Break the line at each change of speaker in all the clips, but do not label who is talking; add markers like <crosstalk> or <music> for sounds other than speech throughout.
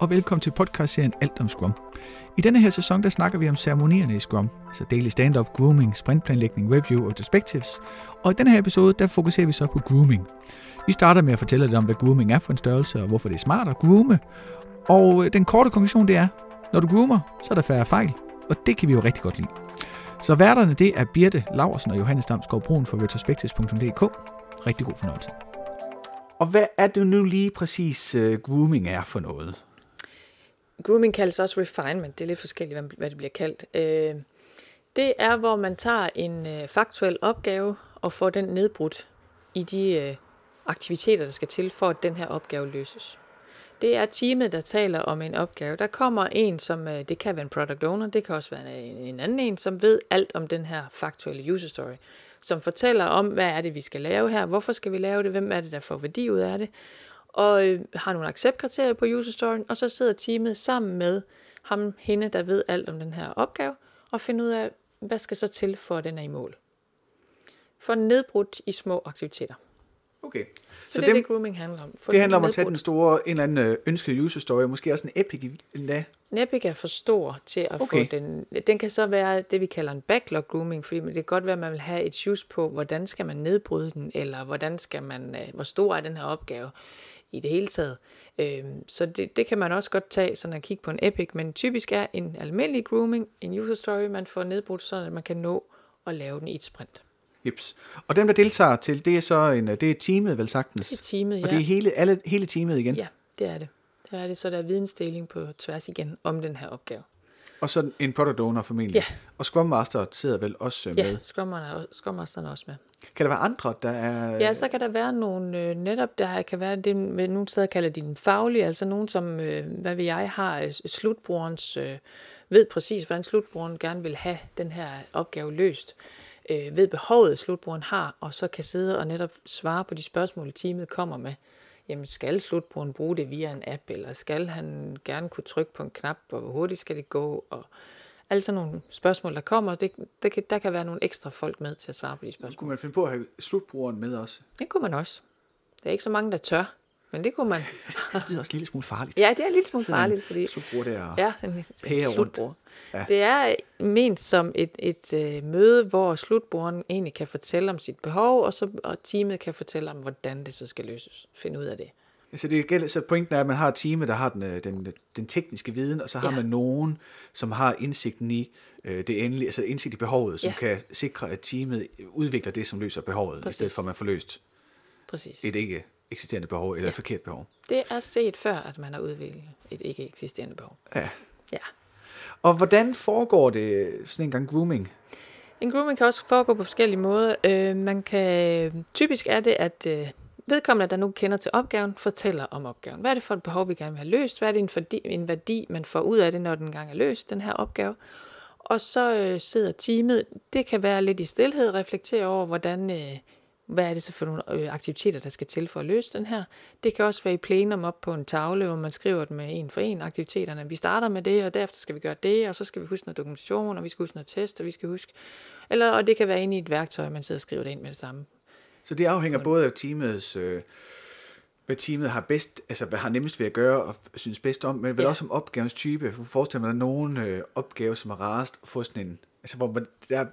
og velkommen til podcastserien Alt om Scrum. I denne her sæson, der snakker vi om ceremonierne i Scrum, altså daily stand-up, grooming, sprintplanlægning, review og perspectives. Og i denne her episode, der fokuserer vi så på grooming. Vi starter med at fortælle lidt om, hvad grooming er for en størrelse, og hvorfor det er smart at groome. Og øh, den korte konklusion, det er, når du groomer, så er der færre fejl, og det kan vi jo rigtig godt lide. Så værterne, det er Birte Laversen og Johannes Damsgaard Brun fra retrospectives.dk. Rigtig god fornøjelse. Og hvad er det nu lige præcis uh, grooming er for noget?
Grooming kaldes også refinement. Det er lidt forskelligt, hvad det bliver kaldt. Øh, det er, hvor man tager en øh, faktuel opgave og får den nedbrudt i de øh, aktiviteter, der skal til, for at den her opgave løses. Det er teamet, der taler om en opgave. Der kommer en, som øh, det kan være en product owner, det kan også være en anden en, som ved alt om den her faktuelle user story som fortæller om, hvad er det, vi skal lave her, hvorfor skal vi lave det, hvem er det, der får værdi ud af det, og øh, har nogle acceptkriterier på user storyen, og så sidder teamet sammen med ham, hende, der ved alt om den her opgave, og finder ud af, hvad skal så til, for at den er i mål. For nedbrudt i små aktiviteter.
Okay.
Så, så det er det, grooming handler om.
For det handler om at tage den store, en eller anden øh, ønsket user story, måske også en epic endda.
En epic er for stor til at okay. få den. Den kan så være det, vi kalder en backlog grooming, fordi det kan godt være, at man vil have et shoes på, hvordan skal man nedbryde den, eller hvordan skal man, øh, hvor stor er den her opgave i det hele taget. Øhm, så det, det kan man også godt tage sådan at kigge på en epic, men typisk er en almindelig grooming, en user story, man får nedbrudt, så at man kan nå at lave den i et sprint.
Jeps. Og dem, der deltager til, det er så en, det er teamet, vel sagtens?
Det er teamet, ja.
Og det er hele, alle, hele teamet igen?
Ja, det er det. Det er det, så der er vidensdeling på tværs igen om den her opgave.
Og så en product owner formentlig.
Ja.
Og Scrum Master sidder vel også med?
Ja, Scrum, er, Scrum Master er også med.
Kan der være andre, der er...
Ja, så kan der være nogle, øh, netop der kan være det, nogle steder kalder de den faglige, altså nogen som, øh, hvad vil jeg, har øh, slutbrugerens, øh, ved præcis, hvordan slutbrugeren gerne vil have den her opgave løst øh, ved behovet, slutbrugeren har, og så kan sidde og netop svare på de spørgsmål, teamet kommer med. Jamen, skal slutbrugeren bruge det via en app, eller skal han gerne kunne trykke på en knap, og hvor hurtigt skal det gå, og alle sådan nogle spørgsmål, der kommer, det, det kan, der kan være nogle ekstra folk med til at svare på de spørgsmål.
Kunne man finde på at have slutbrugeren med også?
Det kunne man også. Der er ikke så mange, der tør. Men det kunne man. <laughs>
det er også en lille smule farligt.
Ja, det er en lille smule farligt. Fordi,
slutbror der
ja, en, en slutbror. Ja. Det er ment som et, et uh, møde, hvor slutbrugeren egentlig kan fortælle om sit behov, og så og teamet kan fortælle om, hvordan det så skal løses. Finde ud af det.
Ja, så, det gælder, så pointen er, at man har et team, der har den, øh, den, den tekniske viden, og så har ja. man nogen, som har indsigten i øh, det endelige, altså indsigt i behovet, som ja. kan sikre, at teamet udvikler det, som løser behovet, Præcis. i stedet for at man får løst
Præcis.
et ikke eksisterende behov, eller ja. et forkert behov.
Det er set før, at man har udviklet et ikke eksisterende behov.
Ja.
ja.
Og hvordan foregår det sådan en gang grooming?
En grooming kan også foregå på forskellige måder. Øh, man kan, typisk er det, at øh, vedkommende, der nu kender til opgaven, fortæller om opgaven. Hvad er det for et behov, vi gerne vil have løst? Hvad er det en, værdi, en værdi, man får ud af det, når den gang er løst, den her opgave? Og så øh, sidder teamet, det kan være lidt i stillhed, reflektere over, hvordan øh, hvad er det så for nogle øh, aktiviteter, der skal til for at løse den her. Det kan også være i plenum op på en tavle, hvor man skriver det med en for en aktiviteterne. Vi starter med det, og derefter skal vi gøre det, og så skal vi huske noget dokumentation, og vi skal huske noget test, og vi skal huske... Eller, og det kan være inde i et værktøj, man sidder og skriver det ind med det samme.
Så det afhænger både af teamets... Øh hvad teamet har bedst, altså hvad har nemmest ved at gøre og synes bedst om, men vel ja. også om opgavens type. Forestil mig, at der er nogen øh, opgave, som er rarest at få sådan en, altså hvor der,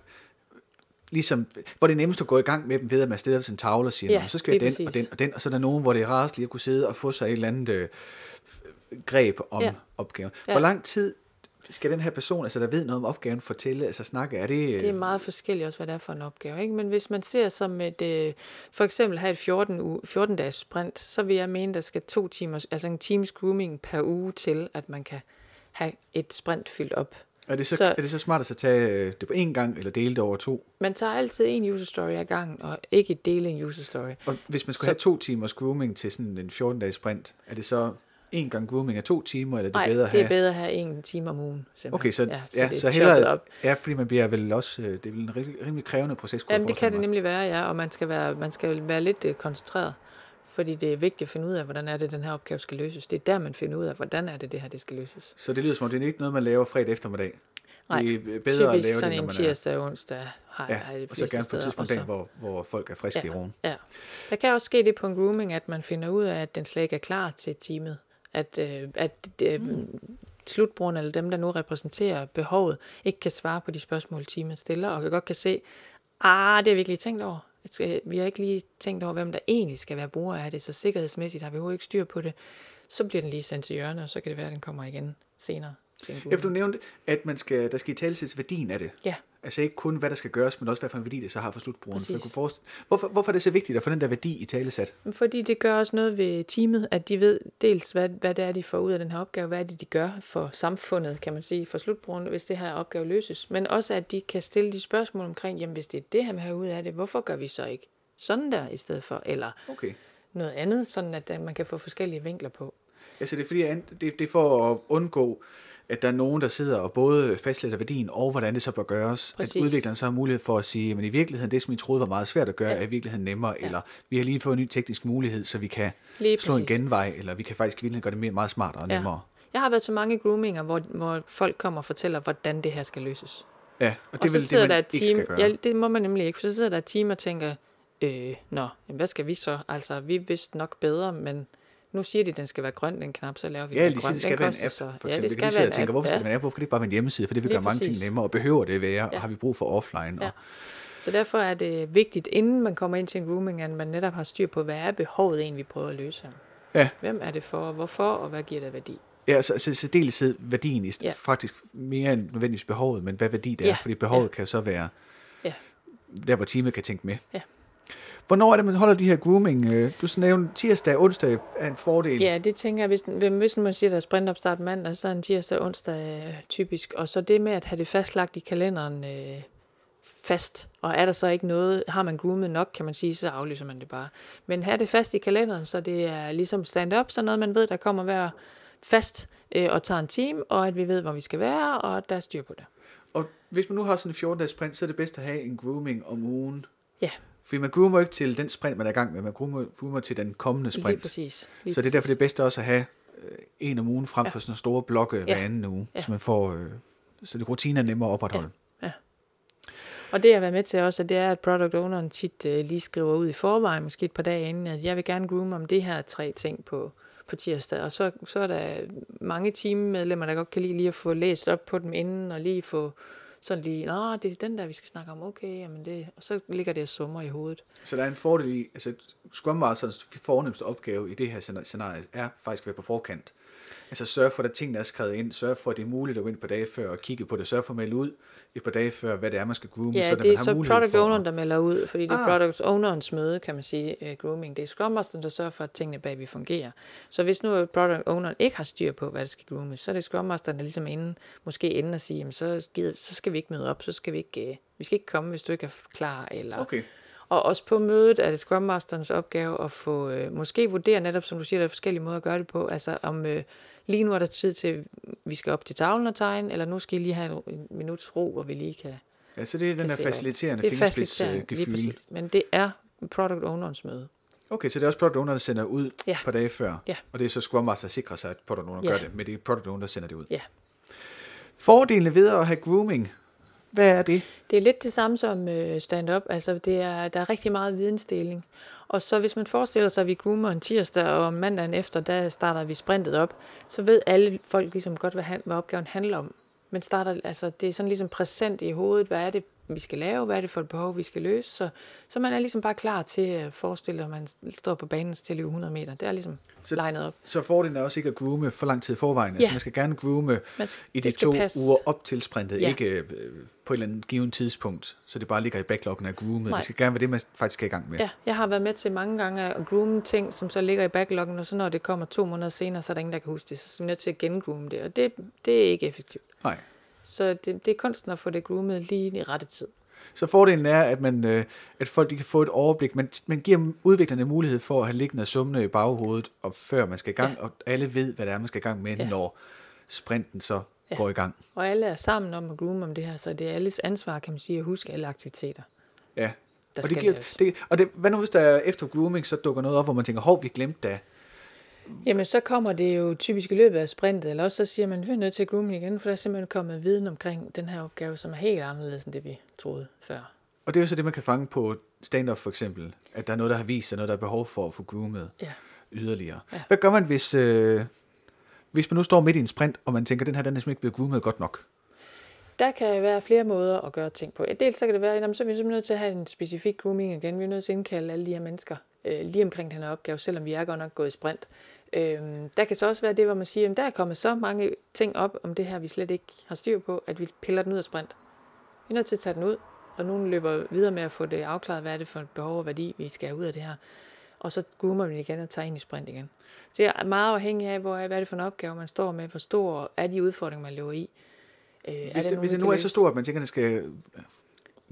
ligesom, hvor det er nemmest at gå i gang med dem ved, at man steder sin tavle og siger, ja, så skal jeg den og den og den, og så er der nogen, hvor det er rarest lige at kunne sidde og få sig et eller andet øh, greb om ja. opgaven. Hvor ja. lang tid skal den her person, altså der ved noget om opgaven, fortælle, altså snakke, er det...
Det er meget forskelligt også, hvad det er for en opgave, ikke? Men hvis man ser som et, øh, for eksempel have et 14, uge, 14 dages sprint, så vil jeg mene, der skal to timer, altså en teams grooming per uge til, at man kan have et sprint fyldt op.
Er det så, så, er det så smart at så tage øh, det på én gang, eller dele det over to?
Man tager altid en user story ad gang, og ikke dele en user story.
Og hvis man skulle så, have to timers grooming til sådan en 14-dages sprint, er det så en gang grooming af to timer, eller er det
Nej,
bedre at
have? det er bedre at have en time om ugen.
Simpelthen. Okay, så, ja, så, ja, så hellere, ja, fordi man bliver vel også, øh, det er vel en rimelig krævende proces.
Jamen, det kan det nemlig være, ja, og man skal være, man skal være lidt øh, koncentreret fordi det er vigtigt at finde ud af, hvordan er det, den her opgave skal løses. Det er der, man finder ud af, hvordan er det, det her det skal løses.
Så det lyder som om, det er ikke noget, man laver fredag eftermiddag?
Nej, det er bedre typisk at lave sådan det, en tirsdag og onsdag har
ja, jeg og så gerne på et tidspunkt dag, hvor, hvor folk er friske
ja,
i roen.
Ja. Der kan også ske det på en grooming, at man finder ud af, at den slet ikke er klar til teamet. at, øh, at øh, mm. slutbrugerne, eller dem, der nu repræsenterer behovet, ikke kan svare på de spørgsmål, teamet stiller, og godt kan se, ah, det har vi ikke lige tænkt over. Vi har ikke lige tænkt over, hvem der egentlig skal være bruger af det, så sikkerhedsmæssigt har vi overhovedet ikke styr på det. Så bliver den lige sendt til hjørne, og så kan det være, at den kommer igen senere.
Efter du nævnte, at man skal, der skal i talesættes værdien af det.
Ja.
Altså ikke kun, hvad der skal gøres, men også, hvad for en værdi det så har for slutbrugeren. For kunne forestille, hvorfor, hvorfor er det så vigtigt at få den der værdi i talesat?
Fordi det gør også noget ved teamet, at de ved dels, hvad, hvad det er, de får ud af den her opgave, hvad er det, de gør for samfundet, kan man sige, for slutbrugeren, hvis det her opgave løses. Men også, at de kan stille de spørgsmål omkring, jamen hvis det er det her, her ud af det, hvorfor gør vi så ikke sådan der i stedet for, eller
okay.
noget andet, sådan at man kan få forskellige vinkler på.
Altså det er fordi, det, det er for at undgå, at der er nogen, der sidder og både fastlægger værdien og hvordan det så bør gøres. Præcis. At udvikleren så har mulighed for at sige, at i virkeligheden, det som I troede var meget svært at gøre, ja. er i virkeligheden nemmere, ja. eller vi har lige fået en ny teknisk mulighed, så vi kan lige slå præcis. en genvej, eller vi kan faktisk virkelig gøre det mere, meget smartere og nemmere. Ja.
Jeg har været til mange groominger, hvor, hvor folk kommer og fortæller, hvordan det her skal løses.
Ja, og det er vel det, man der et team, ikke skal gøre.
Ja, det må man nemlig ikke, for så sidder der et team og tænker, øh, nå, hvad skal vi så? Altså, vi vidste nok bedre, men nu siger de, at den skal være grøn, den knap, så laver vi
ja,
den
grøn. Ja, det skal være en app, for eksempel. Ja, det skal være en tænker, hvorfor skal ja. være en app? Hvorfor kan det ikke bare være en hjemmeside? For det vil gøre mange ting nemmere, og behøver det være, ja. og har vi brug for offline? Og... Ja.
Så derfor er det vigtigt, inden man kommer ind til en grooming, at man netop har styr på, hvad er behovet egentlig, vi prøver at løse
Ja.
Hvem er det for, hvorfor, og hvad giver det værdi?
Ja, så, så, så dels værdien, ja. faktisk mere end nødvendigvis behovet, men hvad værdi det er, ja. fordi behovet ja. kan så være ja. der, hvor teamet kan tænke med.
Ja.
Hvornår er det, man holder de her grooming? Øh, du nævnte tirsdag og onsdag er en fordel.
Ja, det tænker jeg, hvis, hvis man siger, at der er sprintopstart mandag, så er en tirsdag og onsdag øh, typisk. Og så det med at have det fastlagt i kalenderen øh, fast, og er der så ikke noget, har man groomet nok, kan man sige, så aflyser man det bare. Men have det fast i kalenderen, så det er ligesom stand-up, så noget man ved, der kommer hver fast øh, og tager en team, og at vi ved, hvor vi skal være, og at der er styr på det.
Og hvis man nu har sådan en 14-dages sprint, så er det bedst at have en grooming om ugen.
Ja.
Fordi man groomer ikke til den sprint, man er i gang med, man groomer, groomer til den kommende sprint. Lige
præcis.
Lige så det er derfor det er bedst også at have øh, en om ugen frem ja. for sådan store blokke ja. hver anden uge, ja. så man får, øh, så det rutiner er nemmere at opretholde.
Ja. ja. Og det jeg har været med til også, det er, at product owneren tit øh, lige skriver ud i forvejen, måske et par dage inden, at jeg vil gerne groome om det her tre ting på, på tirsdag. Og så, så er der mange teammedlemmer, der godt kan lide lige at få læst op på dem inden, og lige få sådan lige, nå, det er den der, vi skal snakke om, okay, jamen det, og så ligger det og summer i hovedet.
Så der er en fordel i, altså Scrum Masters fornemmeste opgave i det her scenarie er faktisk at være på forkant. Altså sørge for, at tingene er skrevet ind, sørge for, at det er muligt at gå ind på dage før og kigge på det, sørge for at melde ud et par dage før, hvad det er, man skal groome.
Ja,
så
det er så product owner, der melder ud, fordi det er ah. product ownerens møde, kan man sige, uh, grooming. Det er Scrum Master, der sørger for, at tingene bagved fungerer. Så hvis nu product owner ikke har styr på, hvad der skal groomes, så er det Scrum Master, der ligesom inden, måske inden at sige, jamen, så, så skal vi ikke møde op, så skal vi ikke, uh, vi skal ikke komme, hvis du ikke er klar, eller...
Okay.
Og også på mødet er det Scrum Masterens opgave at få, uh, måske vurdere netop, som du siger, der er forskellige måder at gøre det på, altså om uh, lige nu er der tid til, vi skal op til tavlen og tegne, eller nu skal I lige have en minuts ro, hvor vi lige kan
Ja, så det er den her faciliterende fingerspidsgefyl.
Men det er product ownerens møde.
Okay, så det er også product owner, der sender ud
ja.
på dage før.
Ja.
Og det er så Scrum Master, der sikrer sig, at product owner ja. gør det, men det er product owner, der sender det ud.
Ja.
Fordelene ved at have grooming, hvad er det?
Det er lidt det samme som øh, stand-up. Altså, det er, der er rigtig meget vidensdeling. Og så hvis man forestiller sig, at vi groomer en tirsdag, og mandagen efter, der starter vi sprintet op, så ved alle folk ligesom godt, hvad, hvad opgaven handler om. Men starter, altså, det er sådan ligesom præsent i hovedet, hvad er det, vi skal lave, hvad er det for et behov, vi skal løse. Så, så man er ligesom bare klar til at forestille, at man står på banen til 100 meter. Det er ligesom så, legnet op.
Så fordelen er også ikke at groome for lang tid i forvejen. Altså, ja. Altså man skal gerne groome skal, i de to passe. uger op til sprintet, ja. ikke øh, på et eller andet givet tidspunkt, så det bare ligger i backloggen af groome. Det skal gerne være det, man faktisk skal i gang med.
Ja, jeg har været med til mange gange at groome ting, som så ligger i backloggen, og så når det kommer to måneder senere, så er der ingen, der kan huske det. Så er nødt til at gengroome det, og det, det er ikke effektivt.
Nej.
Så det, det er kunsten at få det groomet lige i rette tid.
Så fordelen er, at, man, øh, at folk de kan få et overblik. Man, man giver udviklerne mulighed for at have liggende og summende i baghovedet, og før man skal i gang, ja. og alle ved, hvad det er, man skal i gang med, ja. når sprinten så ja. går i gang.
Og alle er sammen om at groome om det her, så det er alles ansvar, kan man sige, at huske alle aktiviteter.
Ja, og, det giver, det, og det, hvad nu hvis der efter grooming så dukker noget op, hvor man tænker, hov, vi glemte da
Jamen, så kommer det jo typisk i løbet af sprintet, eller også så siger man, at vi er nødt til at grooming igen, for der er simpelthen kommet viden omkring den her opgave, som er helt anderledes end det, vi troede før.
Og det er jo så det, man kan fange på stand-up for eksempel, at der er noget, der har vist sig, noget, der er behov for at få groomet
ja.
yderligere. Ja. Hvad gør man, hvis, øh, Hvis man nu står midt i en sprint, og man tænker, at den her den er simpelthen ikke blevet groomet godt nok.
Der kan være flere måder at gøre ting på. Dels så kan det være, at så er vi simpelthen nødt til at have en specifik grooming igen. Vi er nødt til at indkalde alle de her mennesker øh, lige omkring den her opgave, selvom vi er godt nok gået i sprint. Øh, der kan så også være det, hvor man siger, at der er kommet så mange ting op om det her, vi slet ikke har styr på, at vi piller den ud af sprint. Vi er nødt til at tage den ud, og nogen løber videre med at få det afklaret, hvad er det for et behov og værdi, vi skal have ud af det her. Og så groomer vi igen og tager ind i sprint igen. Så det er meget afhængig af, hvor, hvad er det for en opgave, man står med, hvor stor er de udfordringer, man løber i.
Øh, hvis, er det, det, hvis det nu er så stort, at man tænker, at det skal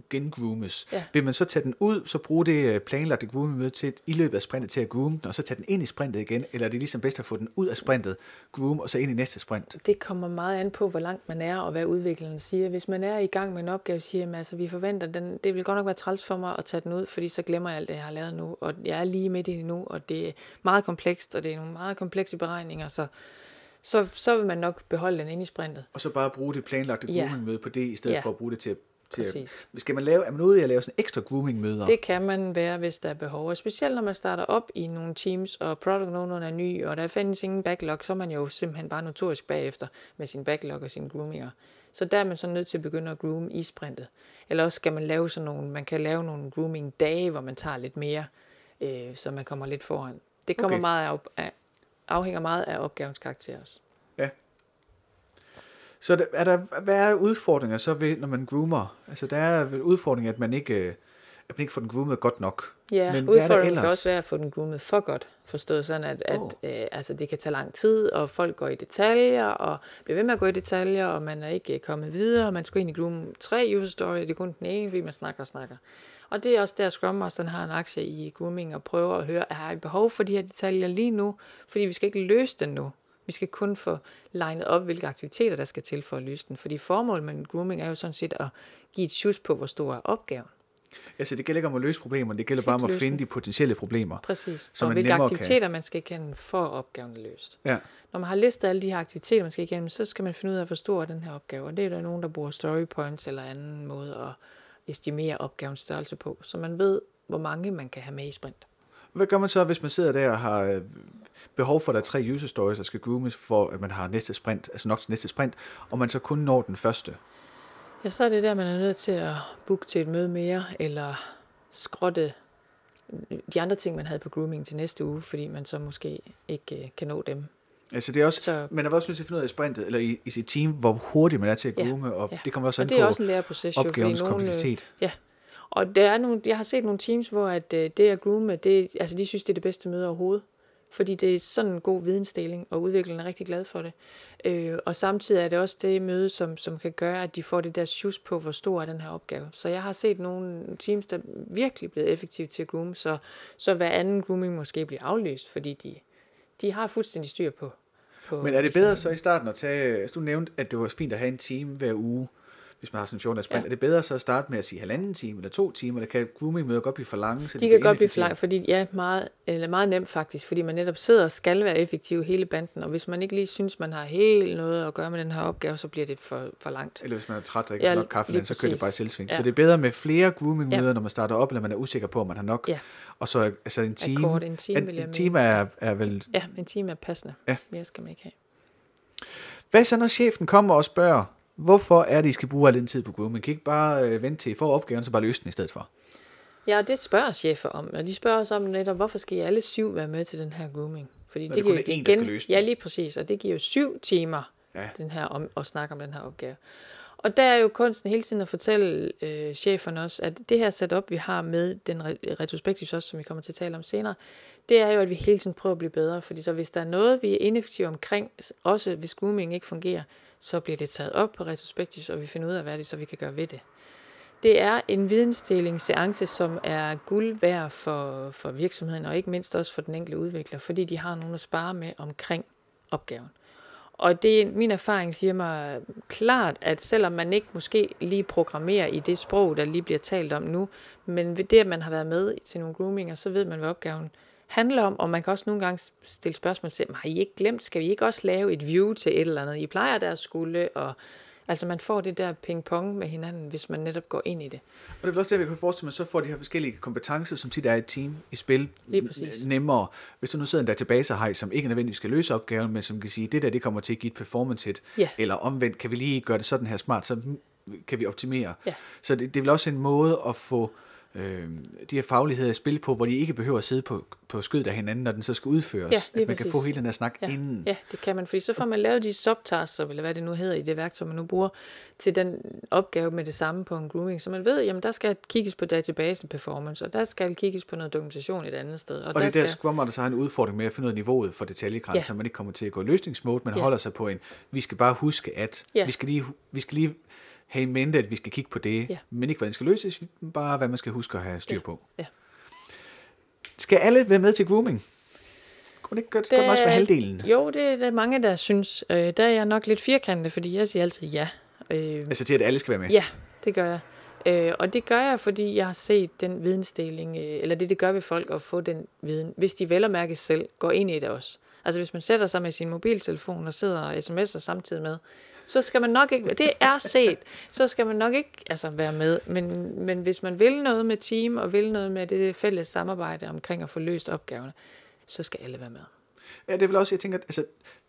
gengroomes. Ja. Vil man så tage den ud, så bruge det øh, planlagte grooming til i løbet af sprintet til at groome den, og så tage den ind i sprintet igen, eller er det ligesom bedst at få den ud af sprintet, groom, og så ind i næste sprint?
Det kommer meget an på, hvor langt man er, og hvad udvikleren siger. Hvis man er i gang med en opgave, siger man, altså vi forventer, den, det vil godt nok være træls for mig at tage den ud, fordi så glemmer jeg alt det, jeg har lavet nu, og jeg er lige midt i det nu, og det er meget komplekst, og det er nogle meget komplekse beregninger, så så, så vil man nok beholde den inde i sprintet.
Og så bare bruge det planlagte grooming-møde ja. på det, i stedet ja. for at bruge det til at Præcis. Skal man lave, er man ude i at lave sådan ekstra grooming-møder?
Det kan man være, hvis der er behov. Og specielt når man starter op i nogle teams, og product owneren er ny, og der findes ingen backlog, så er man jo simpelthen bare notorisk bagefter med sin backlog og sine groominger. Så der er man så nødt til at begynde at groom i sprintet. Eller også skal man lave sådan nogle, man kan lave nogle grooming-dage, hvor man tager lidt mere, øh, så man kommer lidt foran. Det kommer okay. meget af, afhænger meget af opgavens karakter også.
Så er der, hvad er udfordringer så ved, når man groomer? Altså der er vel udfordring, at man ikke, at man ikke får den groomet godt nok.
Ja, Men udfordringen kan også være at få den groomet for godt. Forstået sådan, at, at oh. øh, altså, det kan tage lang tid, og folk går i detaljer, og bliver ved med at gå i detaljer, og man er ikke kommet videre, og man skal ind i groom tre user story, det er kun den ene, fordi man snakker og snakker. Og det er også der, Scrum Master har en aktie i grooming og prøver at høre, er I behov for de her detaljer lige nu? Fordi vi skal ikke løse den nu. Vi skal kun få legnet op, hvilke aktiviteter, der skal til for at løse den. Fordi formålet med grooming er jo sådan set at give et sjus på, hvor stor er opgaven.
Ja, så det gælder ikke om at løse problemer, det gælder bare om at finde de potentielle problemer.
Præcis, så og hvilke aktiviteter kan... man skal igennem for opgaven løst. Ja. Når man har listet alle de her aktiviteter, man skal igennem, så skal man finde ud af, hvor stor er den her opgave. Og det er der nogen, der bruger story points eller anden måde at estimere opgavens størrelse på, så man ved, hvor mange man kan have med i sprint.
Hvad gør man så, hvis man sidder der og har øh, behov for, at der er tre user stories, der skal groomes, for at man har næste sprint, altså nok til næste sprint, og man så kun når den første?
Ja, så er det der, man er nødt til at booke til et møde mere, eller skrotte de andre ting, man havde på grooming til næste uge, fordi man så måske ikke øh, kan nå dem
Altså det er også, så, man er også nødt til at finde ud af i sprintet, eller i, i sit team, hvor hurtigt man er til at groome, ja, og ja. det kommer også
an på det er også en læreproces,
opgavens nogle, kompleksitet.
Ja, og der er nogle, jeg har set nogle teams, hvor at, øh, det at groome, det, altså de synes, det er det bedste møde overhovedet. Fordi det er sådan en god vidensdeling, og udvikleren er rigtig glad for det. Øh, og samtidig er det også det møde, som, som kan gøre, at de får det der sjus på, hvor stor er den her opgave. Så jeg har set nogle teams, der virkelig er blevet effektive til at groome, så, så hver anden grooming måske bliver aflyst, fordi de, de har fuldstændig styr på,
på... Men er det bedre så i starten at tage, altså du nævnte, at det var fint at have en time hver uge, hvis man har sådan en 14 sprint, ja. er det bedre så at starte med at sige halvanden time eller to timer, eller kan grooming møder godt blive for lange?
Så de kan godt blive for lange, fordi ja, meget, eller meget nemt faktisk, fordi man netop sidder og skal være effektiv hele banden, og hvis man ikke lige synes, man har helt noget at gøre med den her opgave, så bliver det for, for langt.
Eller hvis man er træt og ikke ja, nok kaffe, så kører det bare selvsving. Ja. Så det er bedre med flere grooming møder, ja. når man starter op, eller man er usikker på, om man har nok. Ja. Og så altså en time,
Akkord, en time,
en, en time er, er vel...
Ja, en time er passende. Ja. Mere skal man ikke have.
Hvad så, når chefen kommer og spørger, hvorfor er det, I skal bruge al den tid på grooming? Kan I ikke bare øh, vente til I får opgaven, så bare løse den i stedet for?
Ja, det spørger chefer om, og de spørger os om netop, hvorfor skal I alle syv være med til den her grooming?
Fordi det, det giver en, igen, der skal løse
den. Ja, lige præcis, og det giver jo syv timer ja. den her om, at snakke om den her opgave. Og der er jo kunsten hele tiden at fortælle øh, cheferne også, at det her setup, vi har med den retrospektiv også, som vi kommer til at tale om senere, det er jo, at vi hele tiden prøver at blive bedre. Fordi så hvis der er noget, vi er ineffektive omkring, også hvis grooming ikke fungerer, så bliver det taget op på retrospektiv, og vi finder ud af, hvad det er, så vi kan gøre ved det. Det er en vidensdelingsseance, som er guld værd for, for virksomheden, og ikke mindst også for den enkelte udvikler, fordi de har nogen at spare med omkring opgaven. Og det, min erfaring siger mig klart, at selvom man ikke måske lige programmerer i det sprog, der lige bliver talt om nu, men ved det, at man har været med til nogle groominger, så ved man, hvad opgaven er handler om, og man kan også nogle gange stille spørgsmål til, har I ikke glemt, skal vi ikke også lave et view til et eller andet? I plejer der skulle, og Altså man får det der ping-pong med hinanden, hvis man netop går ind i det.
Og det er vel også det, vi kan forestille mig, så får de her forskellige kompetencer, som tit er et team i spil,
Lige præcis.
nemmere. Hvis du nu sidder en databasehej, som ikke nødvendigvis skal løse opgaven, men som kan sige, det der, det kommer til at give et performance hit,
Ja.
eller omvendt, kan vi lige gøre det sådan her smart, så kan vi optimere.
Ja.
Så det, det er vel også en måde at få øh, de her fagligheder i spil på, hvor de ikke behøver at sidde på, på skødet af hinanden, når den så skal udføres.
Ja,
at man kan
præcis.
få hele den her snak
Ja,
inden.
ja, det kan man, fordi så får man lavet de subtasks, eller hvad det nu hedder i det værktøj, man nu bruger, til den opgave med det samme på en grooming. Så man ved, jamen der skal kigges på databasen performance, og der skal kigges på noget dokumentation et andet sted. Og,
Og
der
det er der,
skal,
Scrum Master så har en udfordring med at finde ud af niveauet for detaljegrænser,
Ja.
så man ikke kommer til at gå løsningsmode, men
Ja.
holder sig på en, vi skal bare huske, at
Ja.
vi, skal lige, vi skal lige have i mente, at vi skal kigge på det,
Ja.
men ikke, hvordan det skal løses, bare hvad man skal huske at have styr på.
Ja.
Skal alle være med til grooming? Kunne det ikke godt, godt også med halvdelen?
Jo, det er der mange, der synes. Øh, der er jeg nok lidt firkantet, fordi jeg siger altid ja. Øh,
Altså til, at alle skal være med?
Ja, det gør jeg. Øh, og det gør jeg, fordi jeg har set den vidensdeling, øh, eller det, det gør ved folk at få den viden, hvis de vel og mærke selv går ind i det også. Altså hvis man sætter sig med sin mobiltelefon og sidder og sms'er samtidig med, så skal man nok ikke, det er set, så skal man nok ikke altså, være med. Men, men hvis man vil noget med team, og vil noget med det fælles samarbejde omkring at få løst opgaverne, så skal alle være med.
Ja, det er vel også, jeg tænker, at altså,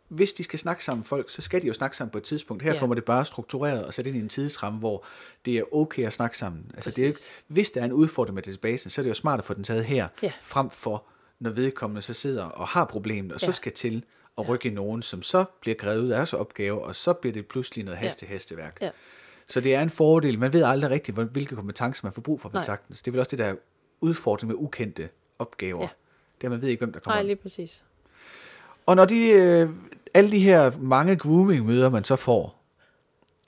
hvis de skal snakke sammen folk, så skal de jo snakke sammen på et tidspunkt. Her
Ja.
får man det bare struktureret og sat ind i en tidsramme, hvor det er okay at snakke sammen. Altså, det er, ikke- hvis der er en udfordring med databasen, så er det jo smart at få den taget her,
Ja.
frem for når vedkommende så sidder og har problemet, og så
Ja.
skal til at rykke i nogen, som så bliver grevet ud af deres opgave, og så bliver det pludselig noget
Ja.
haste-hastværk.
Ja.
Så det er en fordel. Man ved aldrig rigtigt, hvilke kompetencer man får brug for, men
Nej.
sagtens. Det er vel også det, der er udfordring med ukendte opgaver.
Ja.
Det er, man ved ikke, hvem der kommer
Nej, lige præcis.
og når de, øh, alle de her mange grooming-møder, man så får,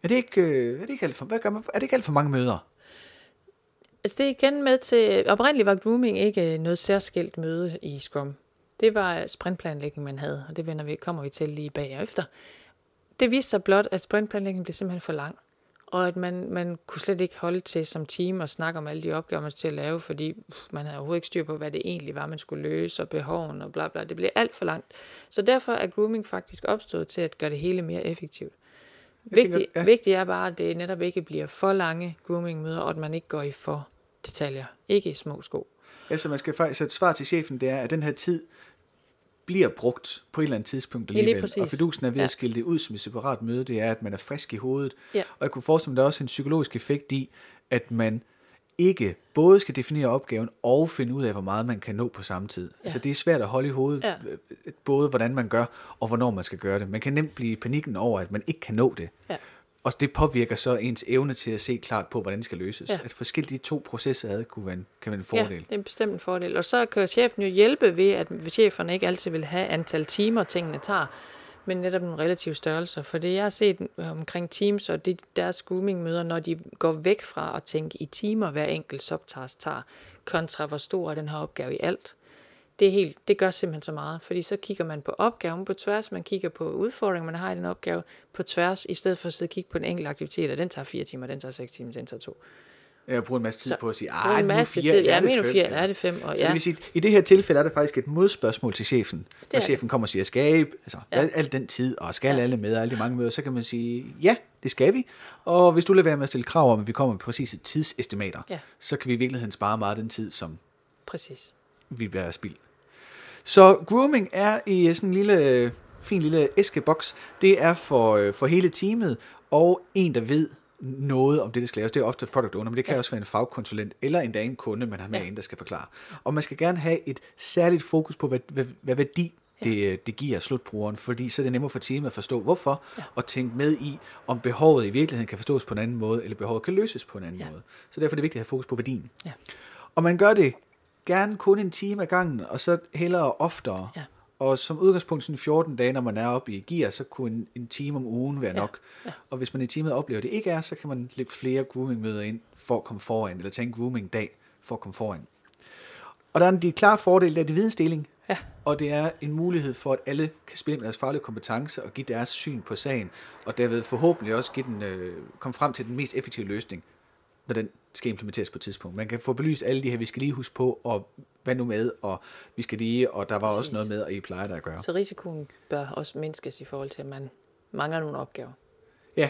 er det ikke, øh, er det ikke alt for, hvad gør man, er det ikke alt for mange møder?
Altså det er igen med til, oprindeligt var grooming ikke noget særskilt møde i Scrum. Det var sprintplanlægning, man havde, og det vender vi, kommer vi til lige bagefter. Det viste sig blot, at sprintplanlægningen blev simpelthen for lang, og at man, man kunne slet ikke holde til som team og snakke om alle de opgaver, man skulle til at lave, fordi pff, man havde overhovedet ikke styr på, hvad det egentlig var, man skulle løse, og behoven og bla bla. Det blev alt for langt. Så derfor er grooming faktisk opstået til at gøre det hele mere effektivt.
Tænker,
Vigtigt,
ja.
vigtigt er bare, at det netop ikke bliver for lange grooming-møder, og at man ikke går i for detaljer. Ikke i små sko.
Altså man skal faktisk, så et svar til chefen, det er, at den her tid bliver brugt på et eller andet tidspunkt
Ja, lige
alligevel. og fidusen er ved
Ja.
at skille det ud som et separat møde, det er, at man er frisk i hovedet.
Ja.
Og jeg kunne forestille mig, der er også en psykologisk effekt i, at man ikke både skal definere opgaven og finde ud af, hvor meget man kan nå på samme tid. Ja. Altså det er svært at holde i hovedet,
Ja.
øh, både hvordan man gør, og hvornår man skal gøre det. Man kan nemt blive i panikken over, at man ikke kan nå det.
Ja.
Og det påvirker så ens evne til at se klart på, hvordan det skal løses.
Ja.
At forskellige to processer ad kunne være en, kan være en
Ja,
fordel.
det er en bestemt en fordel. Og så kan chefen jo hjælpe ved, at cheferne ikke altid vil have antal timer, tingene tager, men netop nogle relative størrelser. For det, jeg har set øh, omkring Teams og det, deres grooming-møder, når de går væk fra at tænke i timer, hver enkelt subtask tager, kontra hvor stor er den her opgave i alt. Det, er helt, det gør simpelthen så meget, fordi så kigger man på opgaven på tværs, man kigger på udfordringen, man har i den opgave på tværs, i stedet for at sidde og kigge på den enkelte aktivitet, og den tager fire timer, den tager seks timer, den tager to.
Jeg bruger en masse tid
Så
på at sige, ej,
en masse
fire,
tid.
er
Ja,
det
men nu
fem?"
fire, er det fem? Og
Så
ja.
det vil sige, i det her tilfælde er der faktisk et modspørgsmål til chefen. Når chefen kommer og siger, skal altså,
Ja.
ja. al den tid, og skal ja. alle med, og alle de mange møder, så kan man sige, ja, det skal vi. Og hvis du lader være med at stille krav om, at vi kommer med præcise tidsestimater,
Ja.
så kan vi i virkeligheden spare meget af den tid, som
Præcis.
Vi være spild. Så grooming er i sådan en lille, fin lille æskeboks. Det er for, øh, for hele teamet, og en, der ved noget om det, der skal laves. Det er ofte product owner, men det kan ja. Også være en fagkonsulent, eller endda en kunde, man har med
Ja.
ja. en, der skal forklare. Og man skal gerne have et særligt fokus på, hvad, hvad, hvad værdi det, øh, det giver slutbrugeren, fordi så er det nemmere for teamet at forstå, hvorfor, ja. og tænke med i, om behovet i virkeligheden kan forstås på en anden måde, eller behovet kan løses på en anden
Ja.
måde. Så derfor er det vigtigt at have fokus på værdien.
Ja.
Og man gør det gerne kun en time ad gangen, og så hellere oftere.
Ja.
Og som udgangspunkt sådan 14 dage, når man er oppe i gear, så kunne en, en time om ugen være
Ja.
nok.
Ja.
Og hvis man i teamet oplever, at det ikke er, så kan man lægge flere grooming-møder ind for at komme foran, eller tage en grooming-dag for at komme foran. Og der er de klare fordele, der er det vidensdeling,
Ja.
og det er en mulighed for, at alle kan spille med deres faglige kompetence og give deres syn på sagen, og derved forhåbentlig også give den, øh, komme frem til den mest effektive løsning, når den skal implementeres på et tidspunkt. Man kan få belyst alle de her, vi skal lige huske på, og hvad nu med, og vi skal lige, og der var
Præcis.
også noget med, og I plejer der at gøre.
Så risikoen bør også mindskes i forhold til, at man mangler nogle opgaver.
Ja,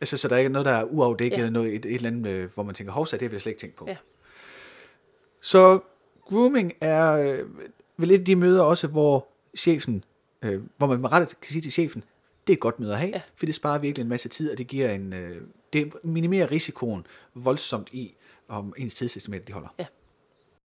Altså, så der er ikke noget, der er uafdækket,
Ja.
noget, et, et eller andet, hvor man tænker, hovsa, det har vi slet ikke tænkt på.
Ja.
Så grooming er øh, vel et af de møder også, hvor chefen, øh, hvor man med rette kan sige til chefen, det er et godt møde at have, Ja. for det sparer virkelig en masse tid, og det giver en, øh, det minimerer risikoen voldsomt i, om ens tidsestimat de holder.
Ja.